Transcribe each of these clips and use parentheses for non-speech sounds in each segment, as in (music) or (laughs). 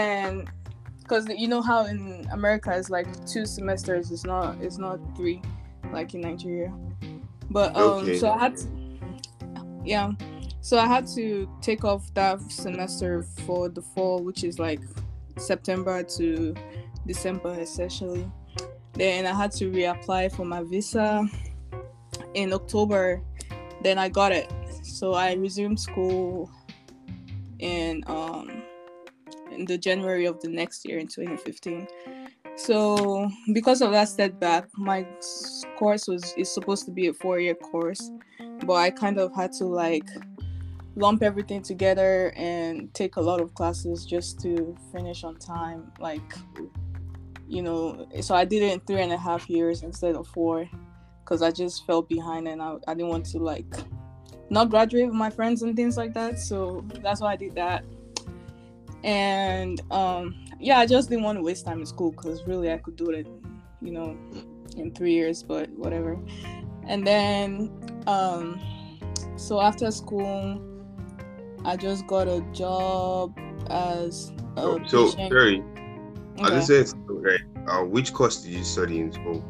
and because you know how in America it's like two semesters, it's not it's not three, like in Nigeria. But um, Okay. so I had, to, yeah, so I had to take off that semester for the fall, which is like September to December essentially. Then I had to reapply for my visa in October. Then I got it, so I resumed school in um in the January of the next year in 2015. So because of that setback, my course was is supposed to be a four year course, but I kind of had to like lump everything together and take a lot of classes just to finish on time. Like, you know, so I did it in three and a half years instead of four because I just fell behind and I, I didn't want to like not graduate with my friends and things like that. So that's why I did that. And um, yeah, I just didn't want to waste time in school because really I could do it, you know, in three years, but whatever. And then, um, so after school, I just got a job as a Oh, so patient- sorry, I just said right. Uh, which course did you study in school?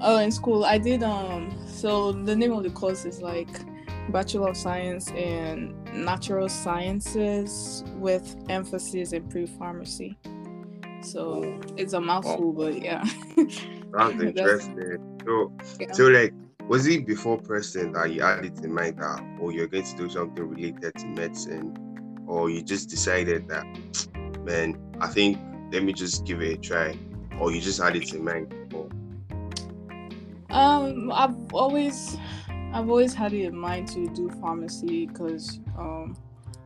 Oh, in school, I did. Um, so the name of the course is like Bachelor of Science in Natural Sciences with emphasis in pre-pharmacy. So it's a mouthful, but yeah. (laughs) That's- interesting. So, Yeah. so like, was it before Preston that you had it in mind that, oh, you're going to do something related to medicine, or you just decided that, man, I think let me just give it a try, or you just had it in mind before? Um, I've always, I've always had it in mind to do pharmacy because um,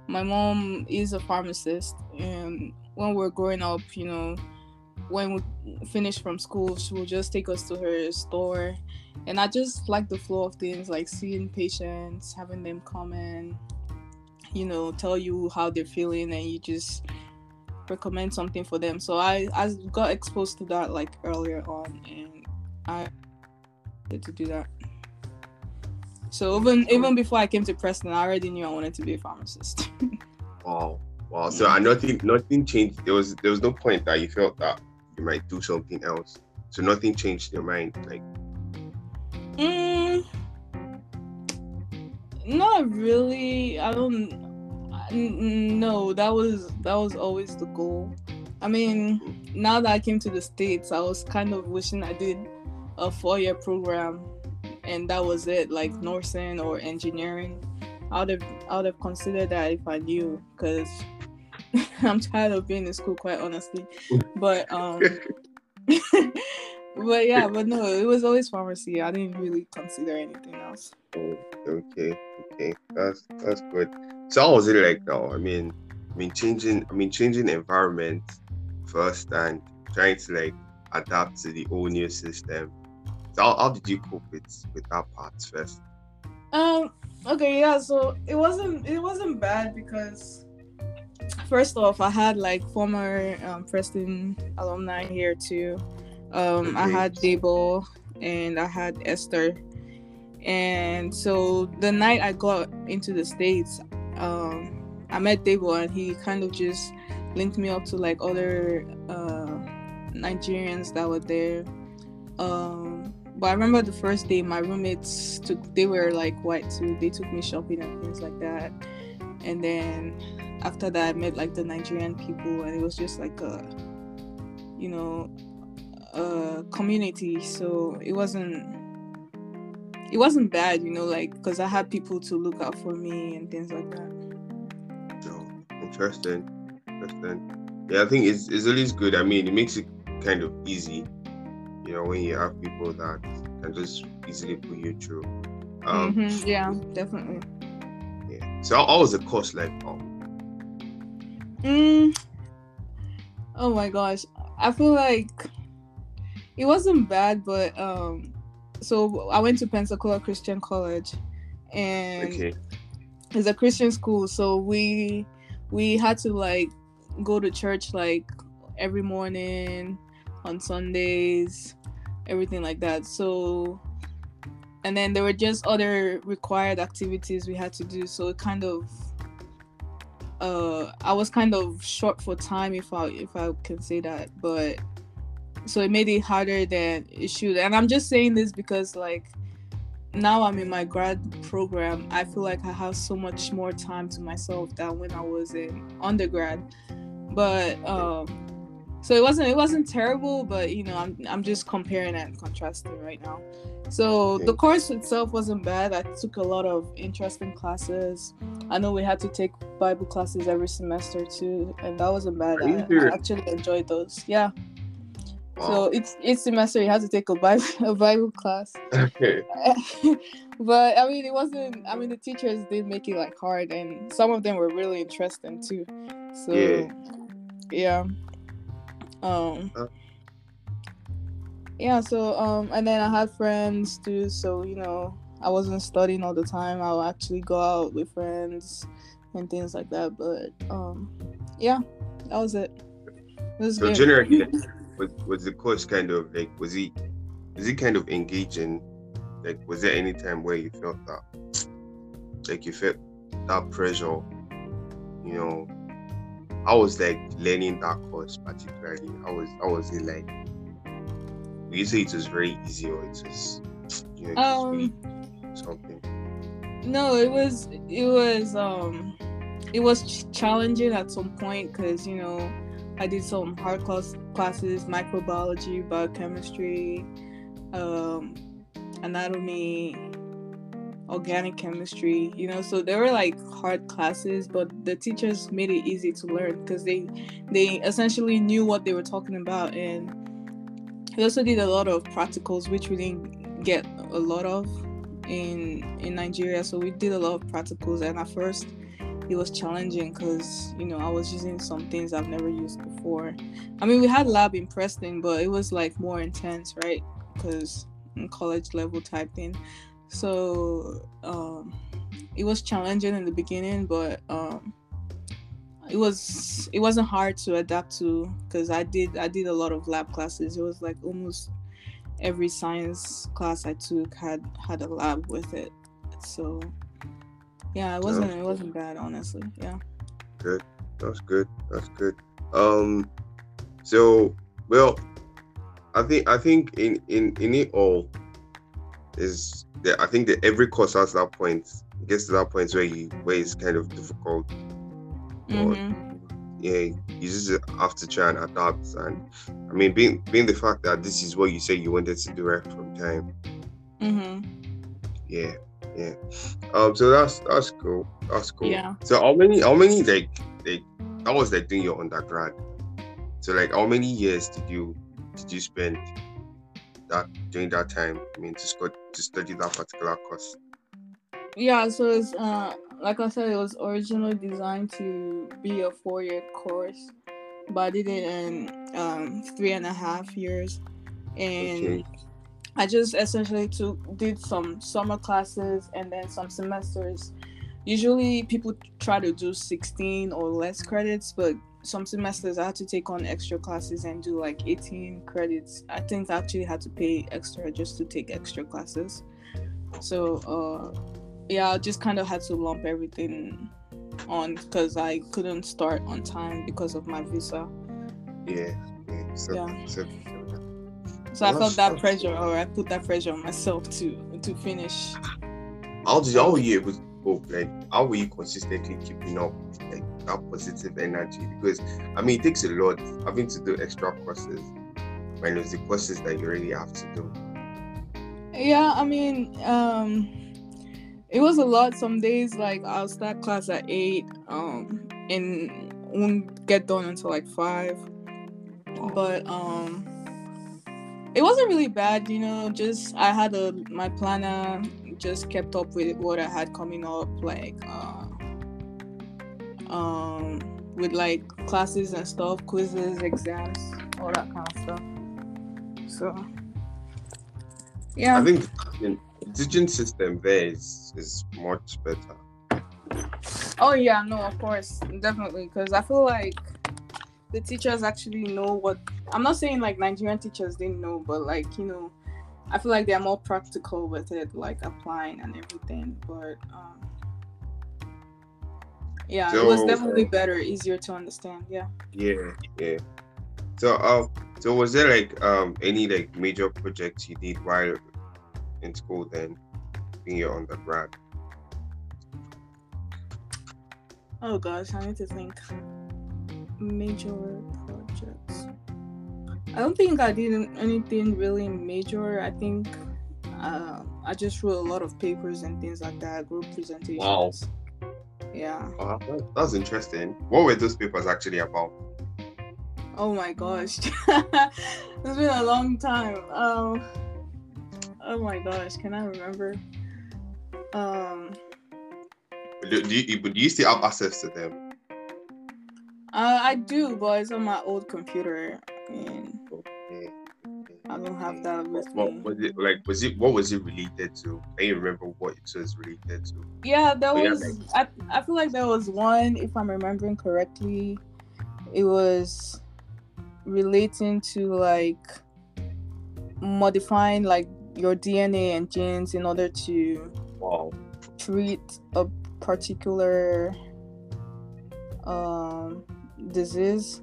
my mom is a pharmacist, and when we're growing up, you know, when we finish from school, she will just take us to her store, and I just like the flow of things, like seeing patients, having them come in, you know, tell you how they're feeling, and you just recommend something for them. So I, I got exposed to that like earlier on, and I to do that. So even even before I came to Preston, I already knew I wanted to be a pharmacist. (laughs) Wow, wow. So nothing, nothing changed. There was, there was no point that you felt that you might do something else. So nothing changed your mind, like. mm, not really. I don't. No, that was that was always the goal. I mean, now that I came to the states, I was kind of wishing I did a four-year program, and that was it, like nursing or engineering. I would have I would have considered that if I knew, because (laughs) I'm tired of being in school, quite honestly. But um, (laughs) but yeah, but no, it was always pharmacy. I didn't really consider anything else. Oh, okay, okay, that's that's good. So how was it like now? I mean, I mean changing, I mean changing environment first and trying to like adapt to the whole new system. How, how did you cope with with that part first? Um. Okay. Yeah. So it wasn't. It wasn't bad because first off, I had like former um, Preston alumni here too. Um, I had Dable and I had Esther, and so the night I got into the states, um, I met Dable and he kind of just linked me up to like other uh, Nigerians that were there. Um, but I remember the first day my roommates took they were like white too. They took me shopping and things like that. And then after that I met like the Nigerian people and it was just like a you know a community. So it wasn't it wasn't bad, you know, like because I had people to look out for me and things like that. So interesting, interesting. Yeah, I think it's it's always good. I mean, it makes it kind of easy, you know, when you have people that can just easily put you through. Um, Mhm, yeah, definitely. yeah. So how, how was the course like? Oh, Mm. Oh my gosh. I feel like it wasn't bad, but um so I went to Pensacola Christian College and okay. it's a Christian school, so we we had to like go to church like every morning on Sundays, everything like that. So and then there were just other required activities we had to do, so it kind of uh I was kind of short for time if I if I can say that, but so it made it harder than it should. And I'm just saying this because like now I'm in my grad program, I feel like I have so much more time to myself than when I was in undergrad. But um so it wasn't it wasn't terrible, but you know, I'm I'm just comparing and contrasting right now. So the course itself wasn't bad. I took a lot of interesting classes. I know we had to take Bible classes every semester too, and that wasn't bad. I, I actually enjoyed those. Yeah. Wow. So it's each semester you have to take a Bible (laughs) a Bible class. Okay. (laughs) but I mean, it wasn't. I mean, the teachers did make it like hard, and some of them were really interesting too. So yeah. yeah. Um. Uh. Yeah. So um, and then I had friends too. So you know, I wasn't studying all the time. I would actually go out with friends and things like that. But um, yeah, that was it. it was so good. generally (laughs) was was the course kind of like was he was he kind of engaging? Like was there any time where you felt that like you felt that pressure? You know, I was like learning that course particularly. I was I was in like would you say it was very easy or it was you know um, something? No, it was it was um it was challenging at some point because you know I did some hard class classes, microbiology, biochemistry, um, anatomy, organic chemistry, you know, so they were like hard classes, but the teachers made it easy to learn because they they essentially knew what they were talking about and we also did a lot of practicals which we didn't get a lot of in in Nigeria. So we did a lot of practicals and at first it was challenging because you know I was using some things I've never used before. I mean, we had lab in Preston, but it was like more intense, right? Because college level type thing. So um, it was challenging in the beginning, but um, it was it wasn't hard to adapt to because I did I did a lot of lab classes. It was like almost every science class I took had had a lab with it. So yeah, it wasn't. It wasn't bad, honestly. Yeah. Good. That's good. That's good. Um. So, well, I think I think in in in it all is that I think that every course has that point. It gets to that point where you where it's kind of difficult. Mm-hmm. Or, yeah, you just have to try and adapt. And I mean, being being the fact that this is what you say you wanted to do right from time. Mm-hmm. Yeah, yeah. Um. So that's that's cool. That's cool. Yeah. So how many how many like like I was like doing your undergrad. So like how many years did you did you spend that during that time? I mean to to study that particular course. Yeah. So it's uh like I said, it was originally designed to be a four year course, but I did it in um three and a half years, and. Okay I just essentially took did some summer classes and then some semesters. Usually people try to do 16 or less credits, but some semesters I had to take on extra classes and do like 18 credits. I think I actually had to pay extra just to take extra classes. So uh yeah, I just kind of had to lump everything on because I couldn't start on time because of my visa. Yeah. yeah. So, yeah. So so I felt that pressure, or I put that pressure on myself to to finish. How were you able to cope? Like how were you consistently keeping up like that positive energy? Because I mean, it takes a lot having to do extra courses when it's the courses that you really have to do. Yeah, I mean, um, it was a lot. Some days, like I'll start class at eight, um, and won't get done until like five. But um it wasn't really bad, you know. Just I had a my planner, just kept up with what I had coming up, like uh, um, with like classes and stuff, quizzes, exams, all that kind of stuff. So, yeah. I think the teaching system there is is much better. Oh yeah, no, of course, definitely, because I feel like the teachers actually know what I'm not saying like Nigerian teachers didn't know, but like you know, I feel like they're more practical with it, like applying and everything. But um, Yeah, So- it was definitely better, easier to understand. Yeah. Yeah, yeah. So, uh, so was there like um any like major projects you did while in school then, in your undergrad? Oh gosh, I need to think. Major projects. I don't think I did anything really major. I think uh, I just wrote a lot of papers and things like that, group presentations. Wow. Yeah. Oh, that- that's interesting. What were those papers actually about? Oh my gosh. (laughs) it's been a long time. Um Oh my gosh, can I remember? Um Do, do you do you still have access to them? uh, I do, but it's on my old computer and Okay. I don't have that with What me. was it like? Was it what was it related to? Can you remember what it was related to? Yeah, that Oh, yeah, was. I I feel like there was one, if I'm remembering correctly, it was relating to like modifying like your DNA and genes in order to Wow. treat a particular um disease.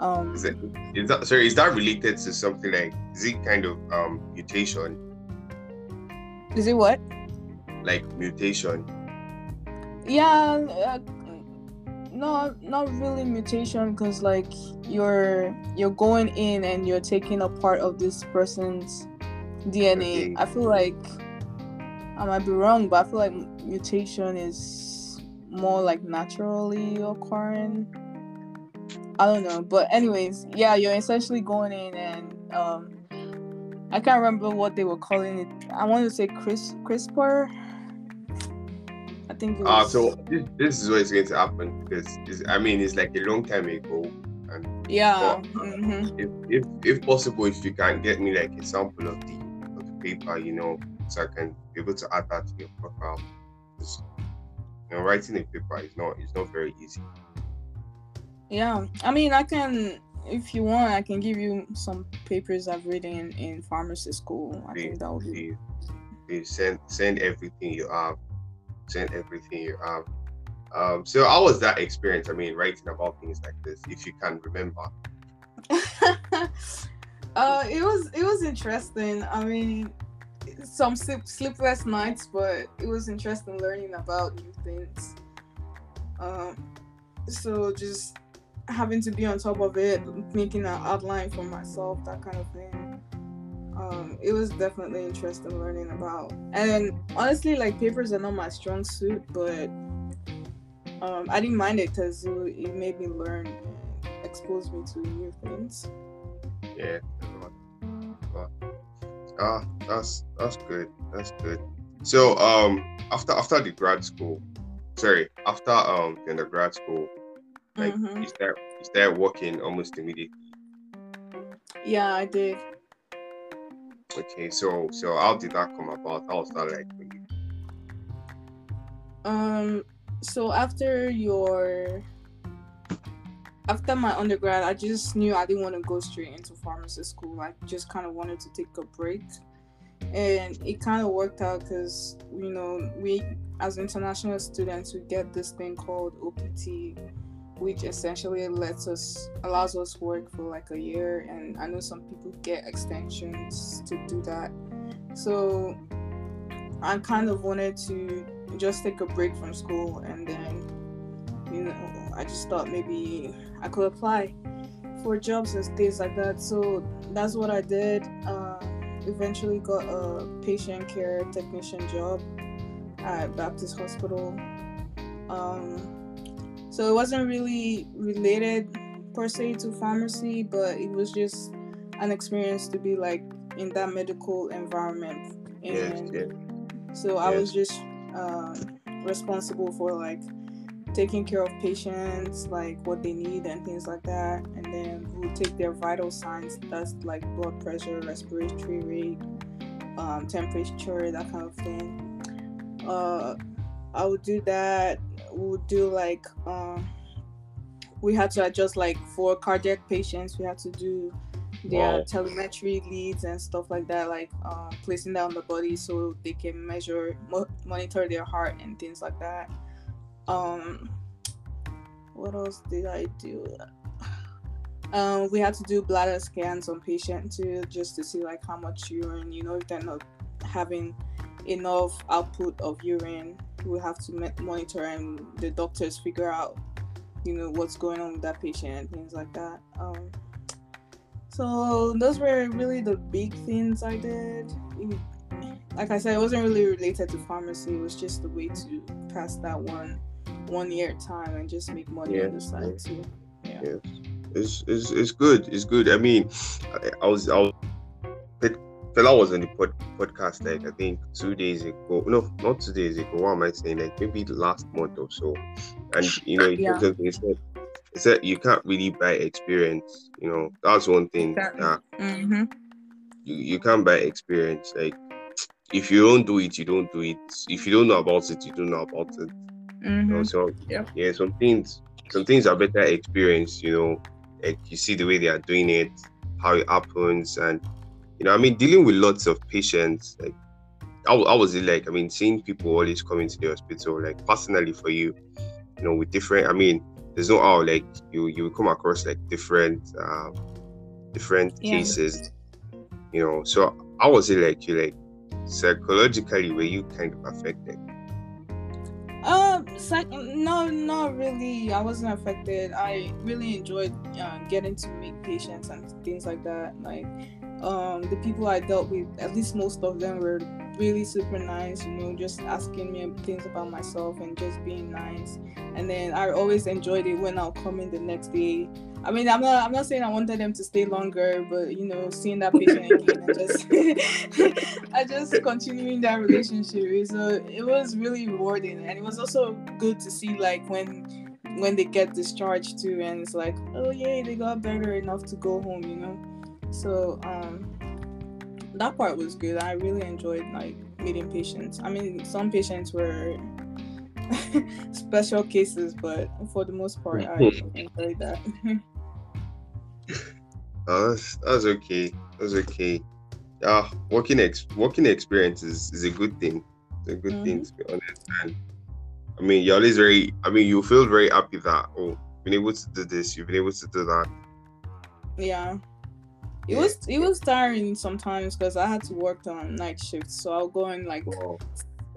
Um, Is it is that sorry? Is that related to something like? Is it kind of um mutation? is it what? Like mutation? yeah uh, no not really mutation because like you're you're going in and you're taking a part of this person's dna Okay. i feel like i might be wrong but i feel like mutation is more like naturally occurring i don't know but anyways yeah you're essentially going in and um i can't remember what they were calling it i want to say Chris, crispr i think it was Ah, so this, this is what is going to happen because I mean it's like a long time ago, and Yeah. Well, mhm. if, if if possible, if you can get me like a sample of the of the paper, you know, so I can be able to add that to your profile. you know, writing a paper is not is not very easy. Yeah. I mean, I can, if you want, I can give you some papers I've written in pharmacy school. I think that would be. Please, please send send everything you have. Send everything you have. Um, so how was that experience? I mean, writing about things like this, if you can remember. (laughs) uh, it was it was interesting. I mean, some sleep, sleepless nights, but it was interesting learning about new things. Um, so just having to be on top of it, making an outline for myself, that kind of thing. Um, it was definitely interesting learning about. And honestly, like papers are not my strong suit, but um, I didn't mind it because it, made me learn expose me to new things. Yeah. But, ah, that's that's good. That's good. So um after after the grad school, sorry, after um in the undergrad school, like Mhm. you start you start working almost immediately. Yeah, I did. Okay, so so how did that come about? How was that like for you? Um, so after your after my undergrad, I just knew I didn't want to go straight into pharmacy school. I just kind of wanted to take a break, and it kind of worked out because you know we as international students we get this thing called OPT, which essentially lets us allows us work for like a year, and I know some people get extensions to do that. So I kind of wanted to just take a break from school and then you know i just thought maybe i could apply for jobs and things like that. So that's what i did. Uh, eventually got a patient care technician job at baptist hospital. Um, so it wasn't really related per se to pharmacy but it was just an experience to be like in that medical environment Yes, and yeah. so I Yes. was just um, responsible for like taking care of patients, like what they need and things like that. And then we'll take their vital signs, that's like blood pressure, respiratory rate, um, temperature, that kind of thing. Uh, I would do that. We'll do like um, we had to adjust like for cardiac patients, we had to do their Wow. telemetry leads and stuff like that, like um, placing that on the body so they can measure, mo- monitor their heart and things like that. um, what else did I do? Um, we had to do bladder scans on patients too, just to see like how much urine, you know, if they're not having enough output of urine, we have to monitor and the doctors figure out, you know, what's going on with that patient and things like that. Um, so those were really the big things I did. Like I said, it wasn't really related to pharmacy. It was just a way to pass that one one year time and just make money yeah. on the side too. Yeah. Yes. It's, it's, it's good. It's good. I mean, I, I was I was Fela was on the pod, podcast like I think two days ago. No, not two days ago. What am I saying? Like maybe last month or so. And you know, yeah. he said, he said you can't really buy experience. You know, that's one thing exactly. that mm-hmm. you, you can't buy experience. Like if you don't do it, you don't do it. If you don't know about it, you don't know about it. Mm-hmm. You know, mm-hmm. so yeah. yeah, some things some things are better experience, you know, like you see the way they are doing it, how it happens, and you know, I mean, dealing with lots of patients, like how, how was it like? I mean, seeing people always coming to the hospital, like personally for you, you know, with different. I mean, there's no how like you you come across like different um, different yeah. cases, you know. So how was it like? You like psychologically were you kind of affected? Um, psych- no, not really. I wasn't affected. I really enjoyed uh, getting to meet patients and things like that. Like, um, the people I dealt with, at least most of them were really super nice. You know, just asking me things about myself and just being nice. And then I always enjoyed it when I'll come in the next day I mean, I'm not. I'm not saying I wanted them to stay longer, but you know, seeing that patient again, I (laughs) just, (laughs) I just continuing that relationship. So it was really rewarding, and it was also good to see like when, when they get discharged too, and it's like, oh yay, they got better enough to go home, you know. So um, that part was good. I really enjoyed like meeting patients. I mean, some patients were (laughs) special cases, but for the most part, I enjoyed that. (laughs) oh, that's, that's okay. That's okay. Yeah, working ex working experience is, is a good thing. It's a good mm-hmm. thing to be honest. And I mean, you're always very. I mean, you feel very happy that oh, been able to do this. You've been able to do that. Yeah. It yeah. was it was tiring sometimes because I had to work on night shifts, so I'll go in like wow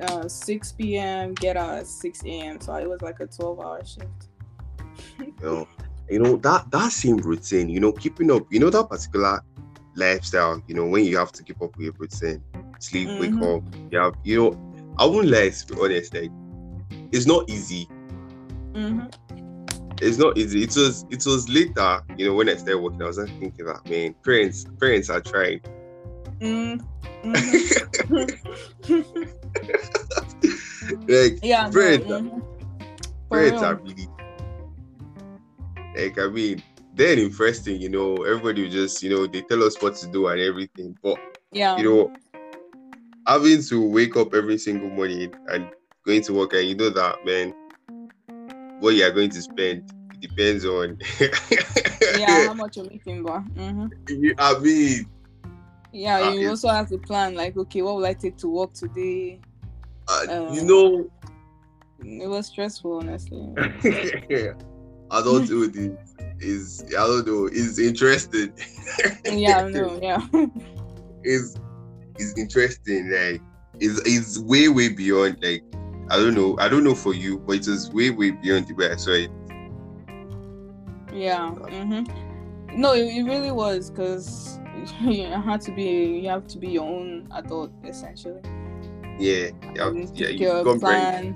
uh, 6 p.m. get out at 6 a.m. So it was like a 12 hour shift. you know, you know that that same routine, you know, keeping up, you know, that particular lifestyle, you know, when you have to keep up with your routine, sleep, mm-hmm. wake up, you have, you know, I won't lie to be honest, like it's not easy. Mm-hmm. It's not easy. It was it was later, you know, when I started working, I was thinking that man, parents parents are trying. Mm-hmm. (laughs) like yeah, parents, no, mm-hmm. parents are really like I mean, then in first thing, you know, everybody just, you know, they tell us what to do and everything. But yeah, you know, having to wake up every single morning and going to work and you know that man, what you are going to spend depends on (laughs) yeah how much you're making, but mm-hmm. I mean yeah, uh, you also have to plan like, okay, what will I take to work today? Uh, um, you know, it was stressful, honestly. (laughs) (laughs) I don't is, is I don't know, is interesting. yeah, no, yeah. is is interesting. Like, is is way way beyond. Like, I don't know, I don't know for you, but it is way way beyond the way I saw it. Yeah. Mm-hmm. No, it, it really was because (laughs) you have to be you have to be your own adult essentially. Yeah, yeah, yeah. You plan,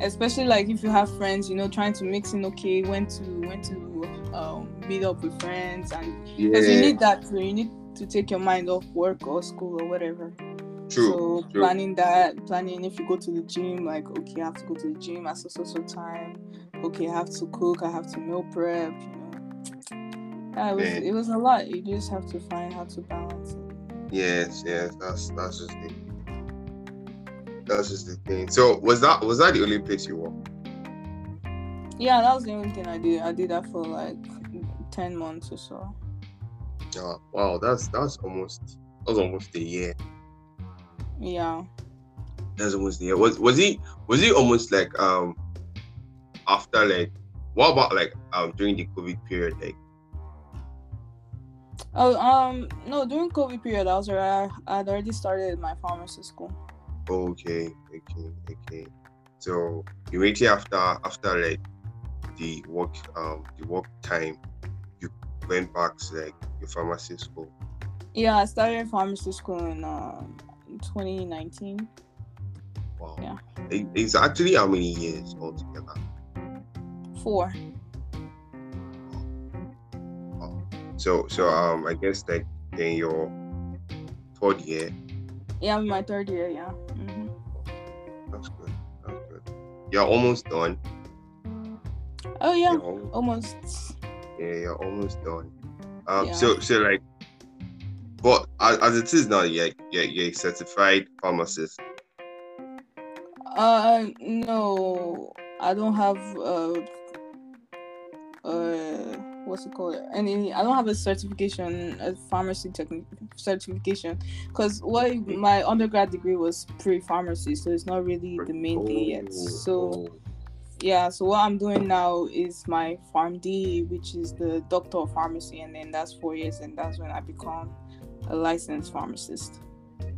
especially like if you have friends, you know, trying to mix in. Okay, when to when to um, meet up with friends, and because yeah. you need that, you need to take your mind off work or school or whatever. True. So true. planning that, planning if you go to the gym, like okay, I have to go to the gym at so so so time. Okay, I have to cook. I have to meal prep. You know yeah, it was it was a lot. You just have to find how to balance it. Yes, yes, that's that's just the that's just the thing. So was that was that the only place you were? Yeah, that was the only thing I did. I did that for like ten months or so. Yeah, wow, that's that's almost that was almost a year. Yeah. That's almost a year. Was was he was he almost like um after like what about like um during the COVID period? Like Oh, um, no, during COVID period, I was already, I'd already started my pharmacy school. okay, okay, okay. So immediately after after like the work um the work time, you went back to like your pharmacy school. Yeah, I started pharmacy school in um 2019. Wow. Yeah. It's actually how many years altogether? Four. So so um I guess like in your third year, Yeah, my third year. Yeah. hmm that's good. That's good. You're almost done. Oh yeah, almost, almost. yeah, you're almost done. Um Yeah. so so like but as, it is now, you're, you're, you're a certified pharmacist. Uh, no, I don't have uh, uh, what's it called? Any, I don't have a certification, a pharmacy technique certification, because what my undergrad degree was pre-pharmacy, so it's not really the main thing yet. Oh, So yeah, so what I'm doing now is my PharmD, which is the doctor of pharmacy, and then that's four years, and that's when I become a licensed pharmacist.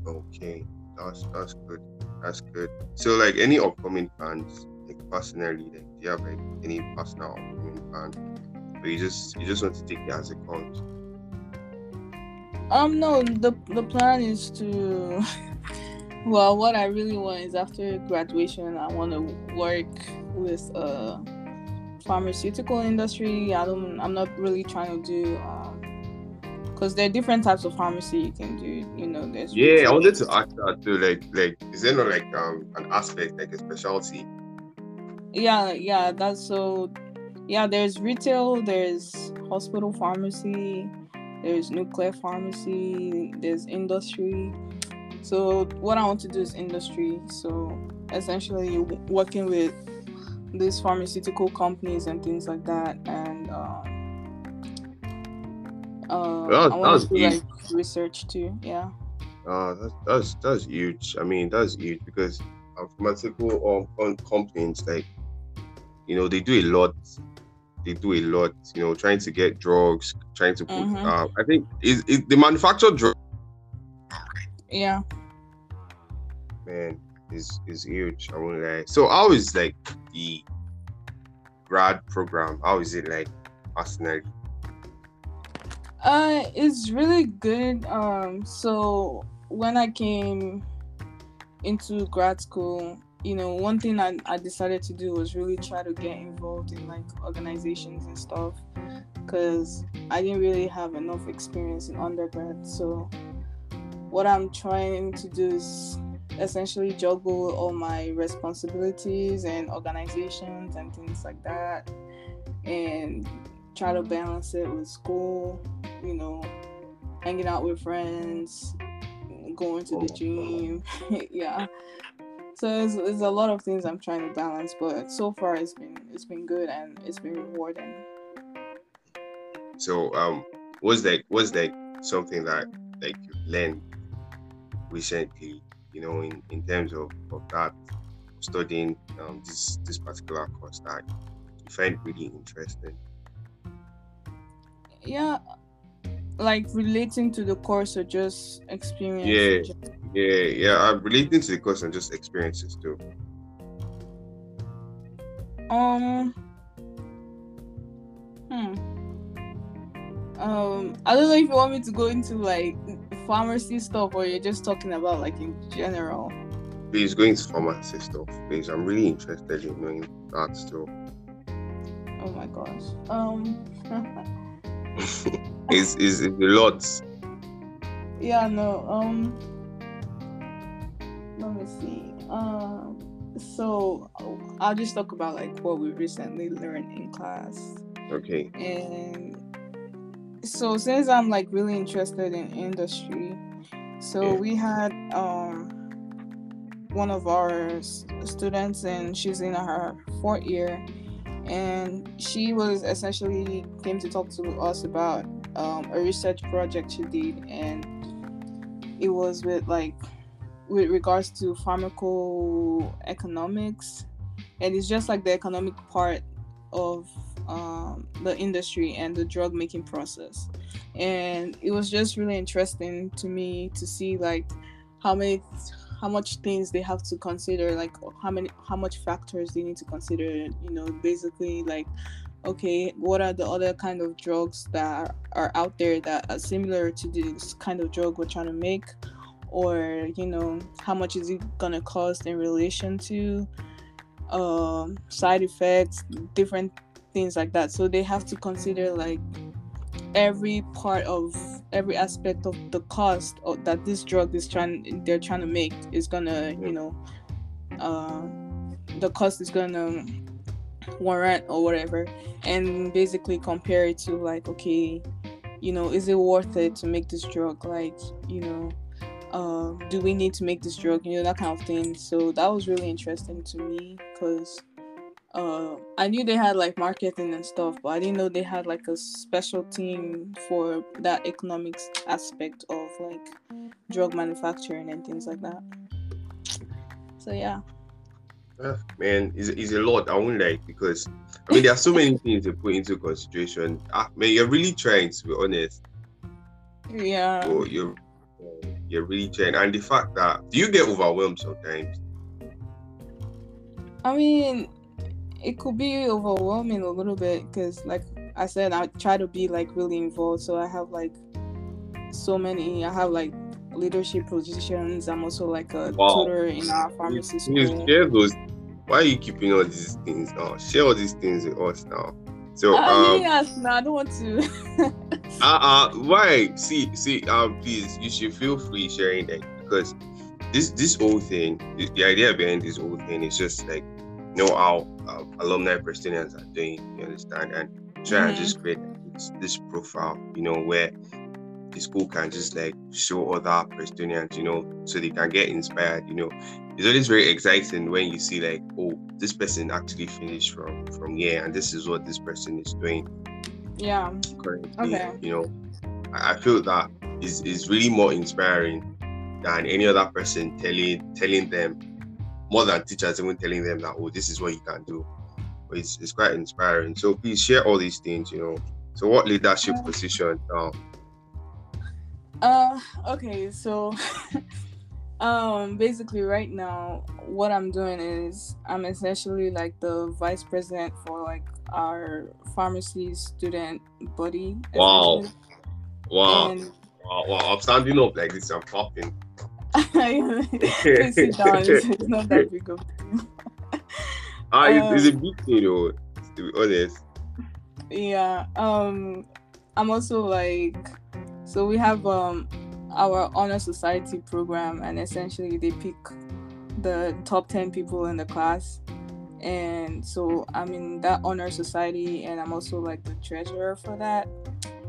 Okay, that's that's good. That's good. So, like, any upcoming plans, like personally, like, do you have like any personal upcoming plans, or you just you just want to take it as it comes? Um, no, the the plan is to. (laughs) Well, what I really want is after graduation, I want to work with a pharmaceutical industry. I don't. I'm not really trying to do. Um, because there are different types of pharmacy you can do. You know, there's Yeah, I wanted to ask that too. Like, like, is there not like um an aspect like a specialty? Yeah, yeah, that's so. Yeah, there's retail, there's hospital pharmacy, there's nuclear pharmacy, there's industry. So what I want to do is industry. So essentially, working with these pharmaceutical companies and things like that, and um, uh, That- I want that's to do like research too. Yeah. Uh, that's that's that's huge. I mean, that's huge because pharmaceutical um, companies like, you know, they do a lot. They do a lot. You know, trying to get drugs, trying to put. Mhm. Uh, I think is is the manufactured drug Yeah. man is is huge. I won't lie. So how is like the grad program? How is it like personally? Uh, it's really good. Um, so when I came into grad school, you know, one thing I, I decided to do was really try to get involved in like organizations and stuff, because I didn't really have enough experience in undergrad. So what I'm trying to do is essentially juggle all my responsibilities and organizations and things like that, and try to balance it with school you know, hanging out with friends, going to the gym. (laughs) yeah. So it's, it's a lot of things I'm trying to balance, but so far it's been it's been good and it's been rewarding. So um, was like was like something that like you learned recently, you know, in, in terms of, of that studying um this this particular course that you find really interesting. Yeah, like relating to the course or just experience. Yeah. Yeah, yeah. I'm relating to the course and just experiences too. Um. Hmm. Um, I don't know if you want me to go into like pharmacy stuff or you're just talking about like in general. Please going to pharmacy stuff. Please, I'm really interested in knowing that still. Oh my gosh. Um. (laughs) it's, (laughs) it's, it's a lot. yeah. No. Um. Let me see. Um. So I'll just talk about like what we recently learned in class. Okay. and so since i'm like really interested in industry so Yeah. we had um one of our students and she's in her fourth year and she was essentially came to talk to us about um, a research project she did. And it was with like with regards to pharmacoeconomics. And it's just like the economic part of um, the industry and the drug making process. And it was just really interesting to me to see like how many how much things they have to consider like how many how much factors they need to consider you know basically like okay what are the other kind of drugs that are out there that are similar to this kind of drug we're trying to make? Or you know how much is it gonna cost in relation to um, side effects different things like that. So they have to consider like every part of every aspect of the cost of, that this drug is trying they're trying to make is gonna you know uh, the cost is gonna warrant or whatever. And basically compare it to like okay you know is it worth it to make this drug? Like you know uh, do we need to make this drug? You know that kind of thing. So that was really interesting to me because uh, I knew they had like marketing and stuff, but I didn't know they had like a special team for that economics aspect of like drug manufacturing and things like that. So yeah. Uh, man, it's, it's a lot. I won't like because I mean there are so many (laughs) things to put into consideration. Ah, man, you're really trying to be honest. Yeah. So you're you're really trying, and the fact that do you get overwhelmed sometimes? I mean, it could be overwhelming a little bit because like i said i try to be like really involved so i have like so many i have like leadership positions. I'm also like a wow. tutor in our pharmacy school. you share those why are you keeping all these things now share all these things with us now? So uh, um, yes no i don't want to. (laughs) Uh uh why? See see um please you should feel free sharing that because this this whole thing the, the idea behind this whole thing is just like know how uh, alumni Prestonians are doing, you understand, and try mm-hmm. to just create this, this, profile, you know, where the school can just like show other Prestonians, you know, so they can get inspired, you know. It's always very exciting when you see like, oh, this person actually finished from from here, and this is what this person is doing. Yeah. Currently, okay. You know, I, I feel that is is really more inspiring than any other person telling telling them more than teachers even telling them that oh this is what you can do. It's, it's quite inspiring. So please share all these things you know. So what leadership uh, position um uh okay so (laughs) um basically right now what i'm doing is i'm essentially like the vice president for like our pharmacy student body wow. wow. And, wow wow. I'm standing up like this i'm clapping sit down. It's, it's, not that big of Ah, um, it's, a big thing, though. To be honest. Yeah. Um, I'm also like, so we have um our honor society program, and essentially they pick the top ten people in the class, and so I'm in that honor society, and I'm also like the treasurer for that.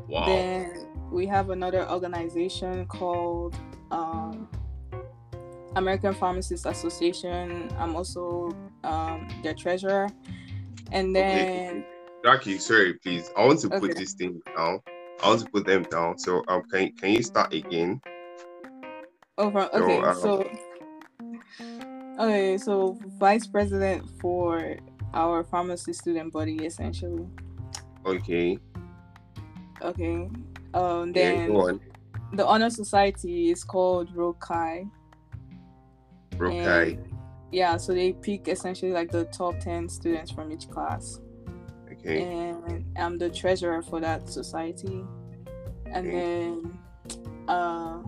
Wow. Then we have another organization called um, American Pharmacists Association. I'm also um, their treasurer. And then. Okay. Jackie, sorry, please. I want to okay. put this thing down. I want to put them down. So, um, can can you start again? Over. Okay. So, um, so, okay. So, vice president for our pharmacy student body, essentially. Okay. Okay. Um. Then yeah, the honor society is called Rho Okay. yeah, so they pick essentially like the top 10 students from each class. Okay. And I'm the treasurer for that society. And okay. then uh,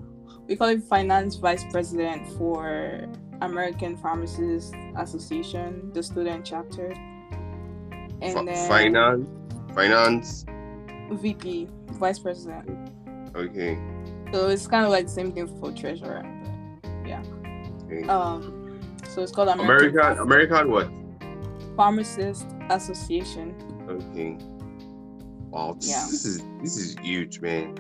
we call it finance vice president for American Pharmacists Association, the student chapter. And F- then finance, finance, VP, vice president. Okay. So it's kind of like the same thing for treasurer. Um, so it's called American American, American what? Pharmacist Association. Okay. Wow, this, yeah. this is this is huge, man.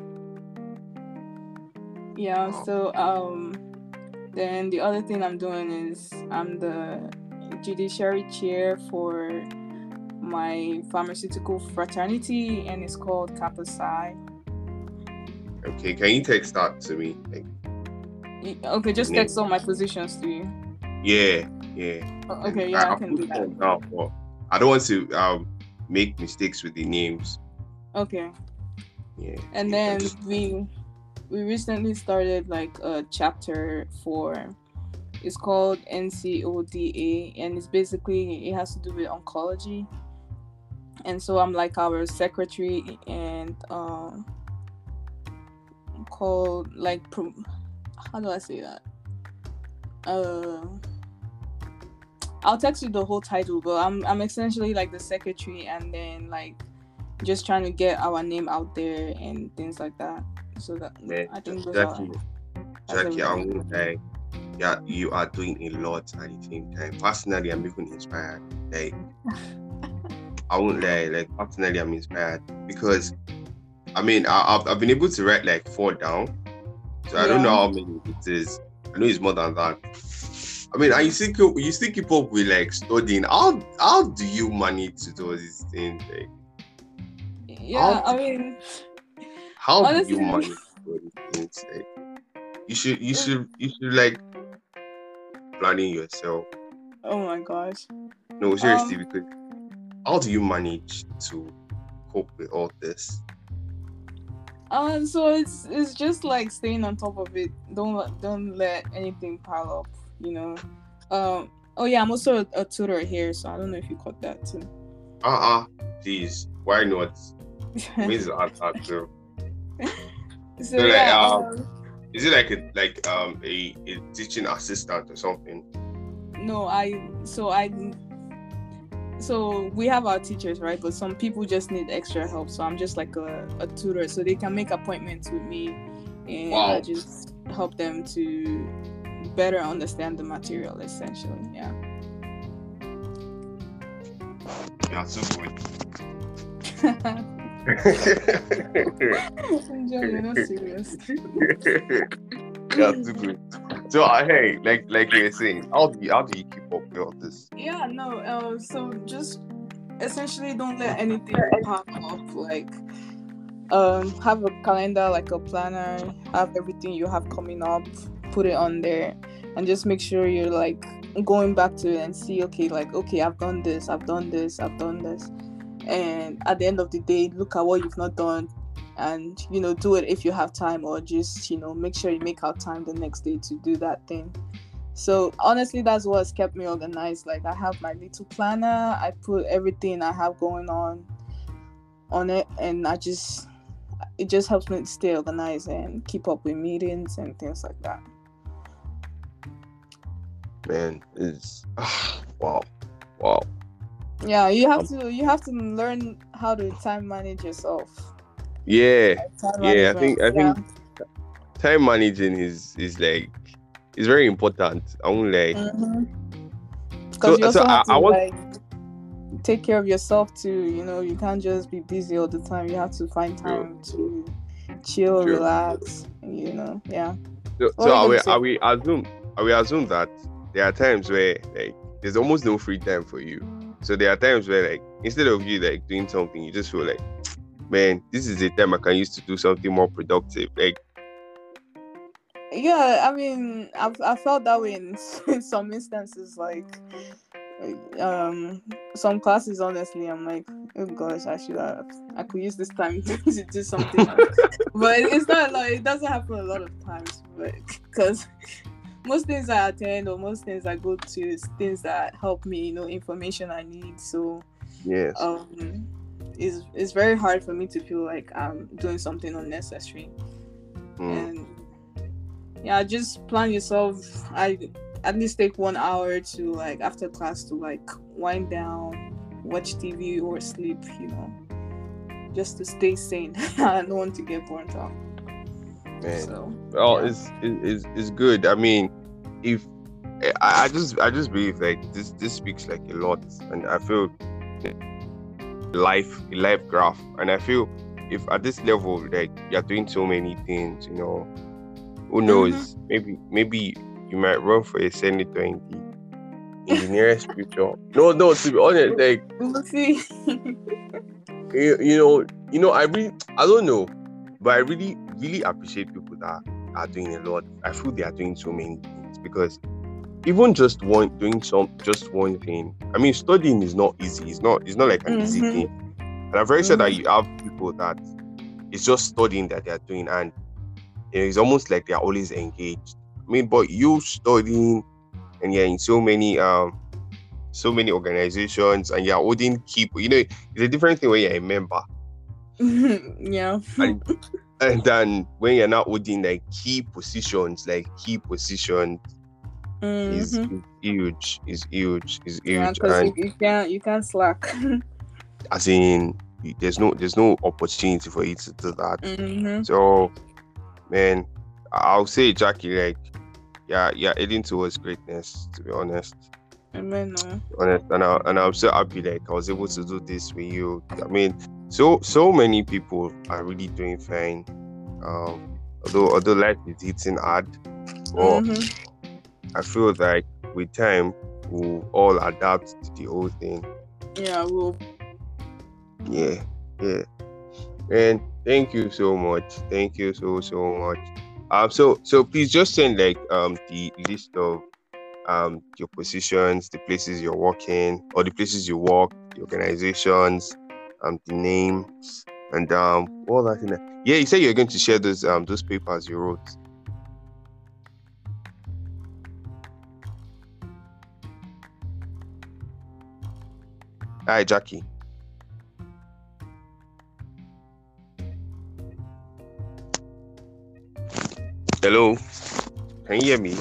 Yeah. Wow. So um, then the other thing I'm doing is I'm the judiciary chair for my pharmaceutical fraternity, and it's called Kappa Psi. Okay, can you text that to me? Like, Okay, just text all my positions to you. Yeah. Yeah. Okay, yeah, I, I, can do that. but I don't want to um make mistakes with the names. Okay. Yeah. And then just- we we recently started like a chapter for it's called NCODA and it's basically it has to do with oncology. And so I'm like our secretary and um called like pro- how do I say that? Uh I'll text you the whole title, but I'm I'm essentially like the secretary and then like just trying to get our name out there and things like that. So that Man, I think are Jackie, I won't lie. Yeah, you are doing a lot at the same time. Personally, I'm even inspired. Like, I won't lie. Like, personally, I'm inspired because, I mean, I, I've, I've been able to write like four down. So I don't know how many it is. I know it's more than that. I mean, and you still keep, you still keep up with like studying. How how do you manage to do these things? Like, yeah, I mean how Honestly- do you manage to do these things? Like, you should you should you should like planning yourself. oh my gosh. No, seriously, Um, because how do you manage to cope with all this? Um so it's it's just like staying on top of it. Don't let don't let anything pile up, you know. Um oh yeah, I'm also a, a tutor here, so I don't know if you caught that too. Uh uh please, why not? (laughs) Means too. (laughs) so So, like, yeah, um, um, Is it like a like um a, a teaching assistant or something? no i so i so we have our teachers right but some people just need extra help so i'm just like a, a tutor so they can make appointments with me and Wow. i just help them to better understand the material essentially yeah Yeah, so good. Joe, you're not serious. (laughs) yeah, too. So uh, hey, like like you were saying, how do you how do you keep up with all this? yeah no uh, so just essentially don't let anything pop up like um have a calendar like a planner have everything you have coming up put it on there and just make sure you're like going back to it and see okay like okay i've done this i've done this i've done this and at the end of the day look at what you've not done and you know do it if you have time or just you know make sure you make out time the next day to do that thing. So honestly that's what's kept me organized. Like i have my little planner i put everything i have going on on it and i just it just helps me stay organized and keep up with meetings and things like that. Man, is (sighs) wow, wow. yeah you have um, to you have to learn how to time manage yourself Yeah, Yeah, I think- I yeah. think- time managing is is like is very important. I won't like Mhm. So- Because you also so have I- I to want- like take care of yourself too. You know, you can't just be busy all the time. You have to find True. time to chill, True. relax. You know, yeah. so, so are are we are we assume are we assume that there are times where like there's almost no free time for you. So there are times where like instead of you like doing something, you just feel like, man, this is a time I can use to do something more productive. Like Yeah, I mean, I've I felt that way in, (laughs) in some instances. Like, um, some classes. Honestly, I'm like, oh gosh, I should have. I could use this time (laughs) to do something. (laughs) but it's not like it doesn't happen a lot of times. But because most things I attend or most things I go to is things that help me, you know, information I need. So yes, um, it's it's very hard for me to feel like I'm doing something unnecessary Mm. and yeah just plan yourself i at least take one hour to like after class to like wind down watch tv or sleep you know just to stay sane (laughs) i don't want to get burnt out man. so well yeah. it's, it's it's good i mean if I, I just i just believe like this this speaks like a lot and i feel life life graph. And i feel if at this level like you're doing so many things you know who knows? Mm-hmm. Maybe maybe you might run for a senator in the in the nearest future. No no to be honest like we'll see. you, you know you know i really i don't know but i really really appreciate people that are doing a lot. I feel they are doing so many things because even just one doing some just one thing. I mean, studying is not easy. It's not. It's not like an easy Mhm. thing. And I've already said that you have people that it's just studying that they are doing, and you know, it's almost like they are always engaged. I mean, but you studying and you're in so many um so many organizations and you're holding key. You know, it's a different thing when you're a member (laughs) yeah. and, and then when you're not holding like key positions, like key positions is, Mhm. is huge. Is huge. Is huge. because and you, you can't you can't slack. (laughs) as in there's no there's no opportunity for you to do that. hmm So man, I'll say Jackie, like yeah, yeah, heading towards greatness, to be honest. Amen. No. honest and, I, and i'm so happy like i was able to do this with you i mean so so many people are really doing fine um although although life is hitting hard but Mhm. I feel like with time we'll all adapt to the whole thing. Yeah, we'll. Yeah yeah. And thank you so much. Thank you so so much. Um so so please just send like um the list of um your positions the places you're working or the places you work the organizations um the names and um all that in yeah you said you're going to share those um those papers you wrote hi jackie. Hello. Can you hear me